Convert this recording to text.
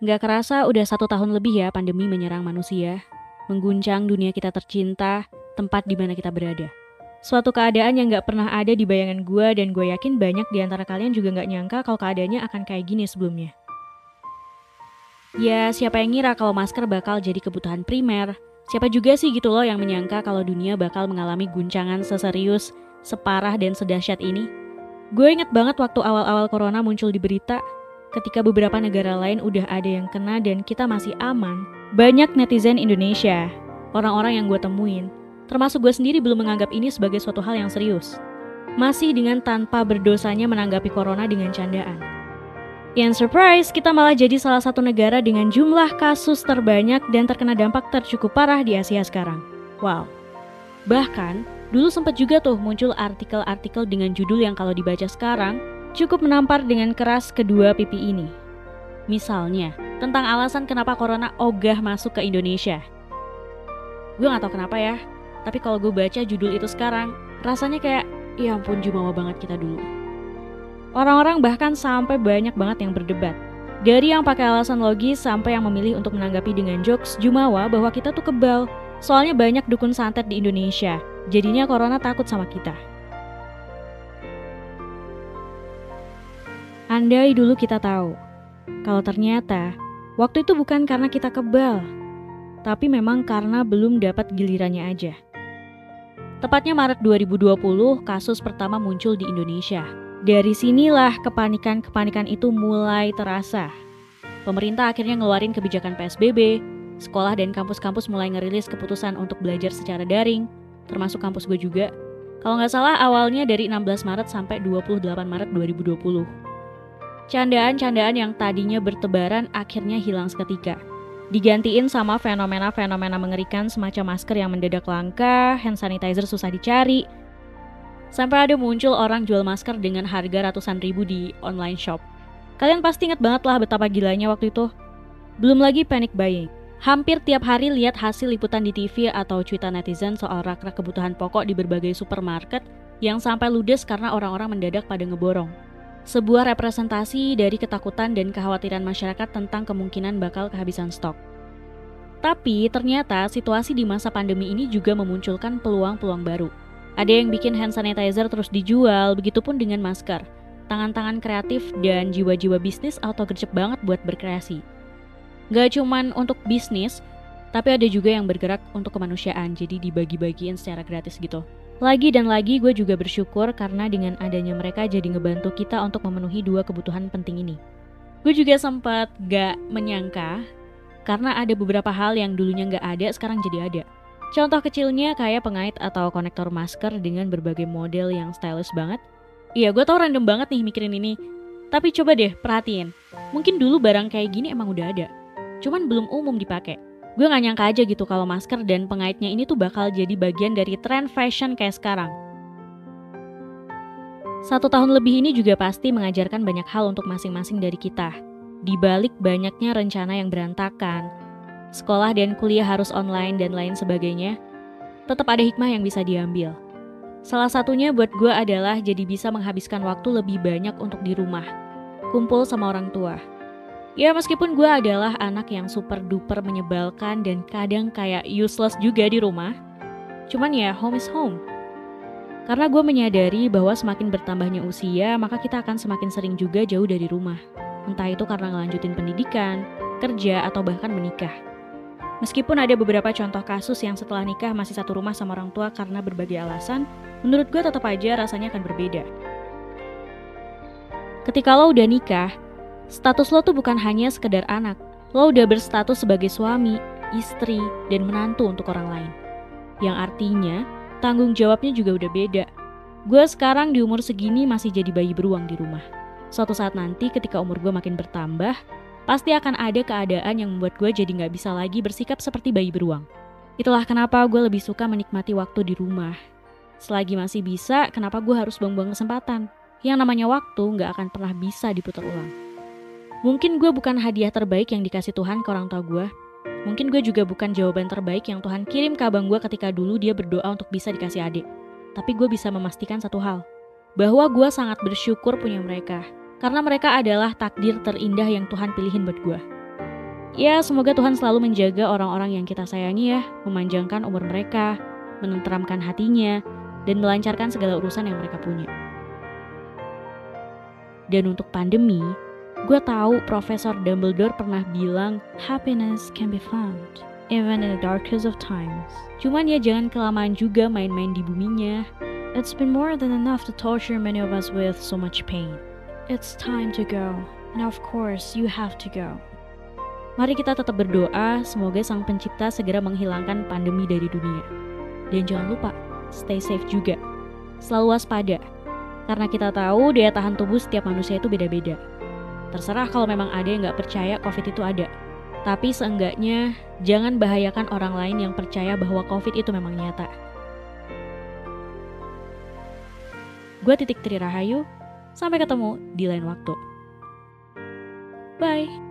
Nggak kerasa udah satu tahun lebih ya pandemi menyerang manusia, mengguncang dunia kita tercinta, tempat di mana kita berada. Suatu keadaan yang nggak pernah ada di bayangan gue dan gue yakin banyak di antara kalian juga nggak nyangka kalau keadaannya akan kayak gini sebelumnya. Ya, siapa yang ngira kalau masker bakal jadi kebutuhan primer? Siapa juga sih gitu loh yang menyangka kalau dunia bakal mengalami guncangan seserius, separah dan sedahsyat ini? Gue inget banget waktu awal-awal corona muncul di berita, ketika beberapa negara lain udah ada yang kena dan kita masih aman, banyak netizen Indonesia, orang-orang yang gue temuin, termasuk gue sendiri belum menganggap ini sebagai suatu hal yang serius. Masih dengan tanpa berdosanya menanggapi corona dengan candaan. Yang surprise, kita malah jadi salah satu negara dengan jumlah kasus terbanyak dan terkena dampak tercukup parah di Asia sekarang. Wow. Bahkan, dulu sempat juga tuh muncul artikel-artikel dengan judul yang kalau dibaca sekarang, cukup menampar dengan keras kedua pipi ini. Misalnya, tentang alasan kenapa corona ogah masuk ke Indonesia. Gue gak tau kenapa ya, tapi kalau gue baca judul itu sekarang, rasanya kayak, ya ampun jumawa banget kita dulu. Orang-orang bahkan sampai banyak banget yang berdebat. Dari yang pakai alasan logis sampai yang memilih untuk menanggapi dengan jokes jumawa bahwa kita tuh kebal. Soalnya banyak dukun santet di Indonesia, jadinya corona takut sama kita. Andai dulu kita tahu, kalau ternyata waktu itu bukan karena kita kebal, tapi memang karena belum dapat gilirannya aja. Tepatnya Maret 2020, kasus pertama muncul di Indonesia. Dari sinilah kepanikan-kepanikan itu mulai terasa. Pemerintah akhirnya ngeluarin kebijakan PSBB, sekolah dan kampus-kampus mulai ngerilis keputusan untuk belajar secara daring, termasuk kampus gue juga. Kalau nggak salah awalnya dari 16 Maret sampai 28 Maret 2020. Candaan-candaan yang tadinya bertebaran akhirnya hilang seketika. Digantiin sama fenomena-fenomena mengerikan semacam masker yang mendadak langka, hand sanitizer susah dicari, sampai ada muncul orang jual masker dengan harga ratusan ribu di online shop. Kalian pasti inget banget lah betapa gilanya waktu itu. Belum lagi panic buying. Hampir tiap hari lihat hasil liputan di TV atau cuitan netizen soal rak-rak kebutuhan pokok di berbagai supermarket yang sampai ludes karena orang-orang mendadak pada ngeborong sebuah representasi dari ketakutan dan kekhawatiran masyarakat tentang kemungkinan bakal kehabisan stok. Tapi ternyata situasi di masa pandemi ini juga memunculkan peluang-peluang baru. Ada yang bikin hand sanitizer terus dijual, begitupun dengan masker. Tangan-tangan kreatif dan jiwa-jiwa bisnis atau gercep banget buat berkreasi. Gak cuman untuk bisnis, tapi ada juga yang bergerak untuk kemanusiaan, jadi dibagi-bagiin secara gratis gitu. Lagi dan lagi gue juga bersyukur karena dengan adanya mereka jadi ngebantu kita untuk memenuhi dua kebutuhan penting ini. Gue juga sempat gak menyangka karena ada beberapa hal yang dulunya gak ada sekarang jadi ada. Contoh kecilnya kayak pengait atau konektor masker dengan berbagai model yang stylish banget. Iya gue tau random banget nih mikirin ini. Tapi coba deh perhatiin, mungkin dulu barang kayak gini emang udah ada. Cuman belum umum dipakai gue gak nyangka aja gitu kalau masker dan pengaitnya ini tuh bakal jadi bagian dari tren fashion kayak sekarang. Satu tahun lebih ini juga pasti mengajarkan banyak hal untuk masing-masing dari kita. Di balik banyaknya rencana yang berantakan, sekolah dan kuliah harus online dan lain sebagainya, tetap ada hikmah yang bisa diambil. Salah satunya buat gue adalah jadi bisa menghabiskan waktu lebih banyak untuk di rumah, kumpul sama orang tua, Ya meskipun gue adalah anak yang super duper menyebalkan dan kadang kayak useless juga di rumah, cuman ya home is home. Karena gue menyadari bahwa semakin bertambahnya usia, maka kita akan semakin sering juga jauh dari rumah. Entah itu karena ngelanjutin pendidikan, kerja, atau bahkan menikah. Meskipun ada beberapa contoh kasus yang setelah nikah masih satu rumah sama orang tua karena berbagai alasan, menurut gue tetap aja rasanya akan berbeda. Ketika lo udah nikah, Status lo tuh bukan hanya sekedar anak, lo udah berstatus sebagai suami, istri, dan menantu untuk orang lain. Yang artinya, tanggung jawabnya juga udah beda. Gue sekarang di umur segini masih jadi bayi beruang di rumah. Suatu saat nanti ketika umur gue makin bertambah, pasti akan ada keadaan yang membuat gue jadi gak bisa lagi bersikap seperti bayi beruang. Itulah kenapa gue lebih suka menikmati waktu di rumah. Selagi masih bisa, kenapa gue harus buang-buang kesempatan? Yang namanya waktu gak akan pernah bisa diputar ulang. Mungkin gue bukan hadiah terbaik yang dikasih Tuhan ke orang tua gue. Mungkin gue juga bukan jawaban terbaik yang Tuhan kirim ke abang gue ketika dulu dia berdoa untuk bisa dikasih adik. Tapi gue bisa memastikan satu hal, bahwa gue sangat bersyukur punya mereka. Karena mereka adalah takdir terindah yang Tuhan pilihin buat gue. Ya, semoga Tuhan selalu menjaga orang-orang yang kita sayangi ya, memanjangkan umur mereka, menenteramkan hatinya, dan melancarkan segala urusan yang mereka punya. Dan untuk pandemi, gue tahu Profesor Dumbledore pernah bilang, happiness can be found even in the darkest of times. Cuman ya jangan kelamaan juga main-main di buminya. It's been more than enough to torture many of us with so much pain. It's time to go, and of course you have to go. Mari kita tetap berdoa, semoga Sang Pencipta segera menghilangkan pandemi dari dunia. Dan jangan lupa, stay safe juga. Selalu waspada, karena kita tahu daya tahan tubuh setiap manusia itu beda-beda. Terserah kalau memang ada yang nggak percaya COVID itu ada. Tapi seenggaknya, jangan bahayakan orang lain yang percaya bahwa COVID itu memang nyata. Gue Titik Tri Rahayu, sampai ketemu di lain waktu. Bye!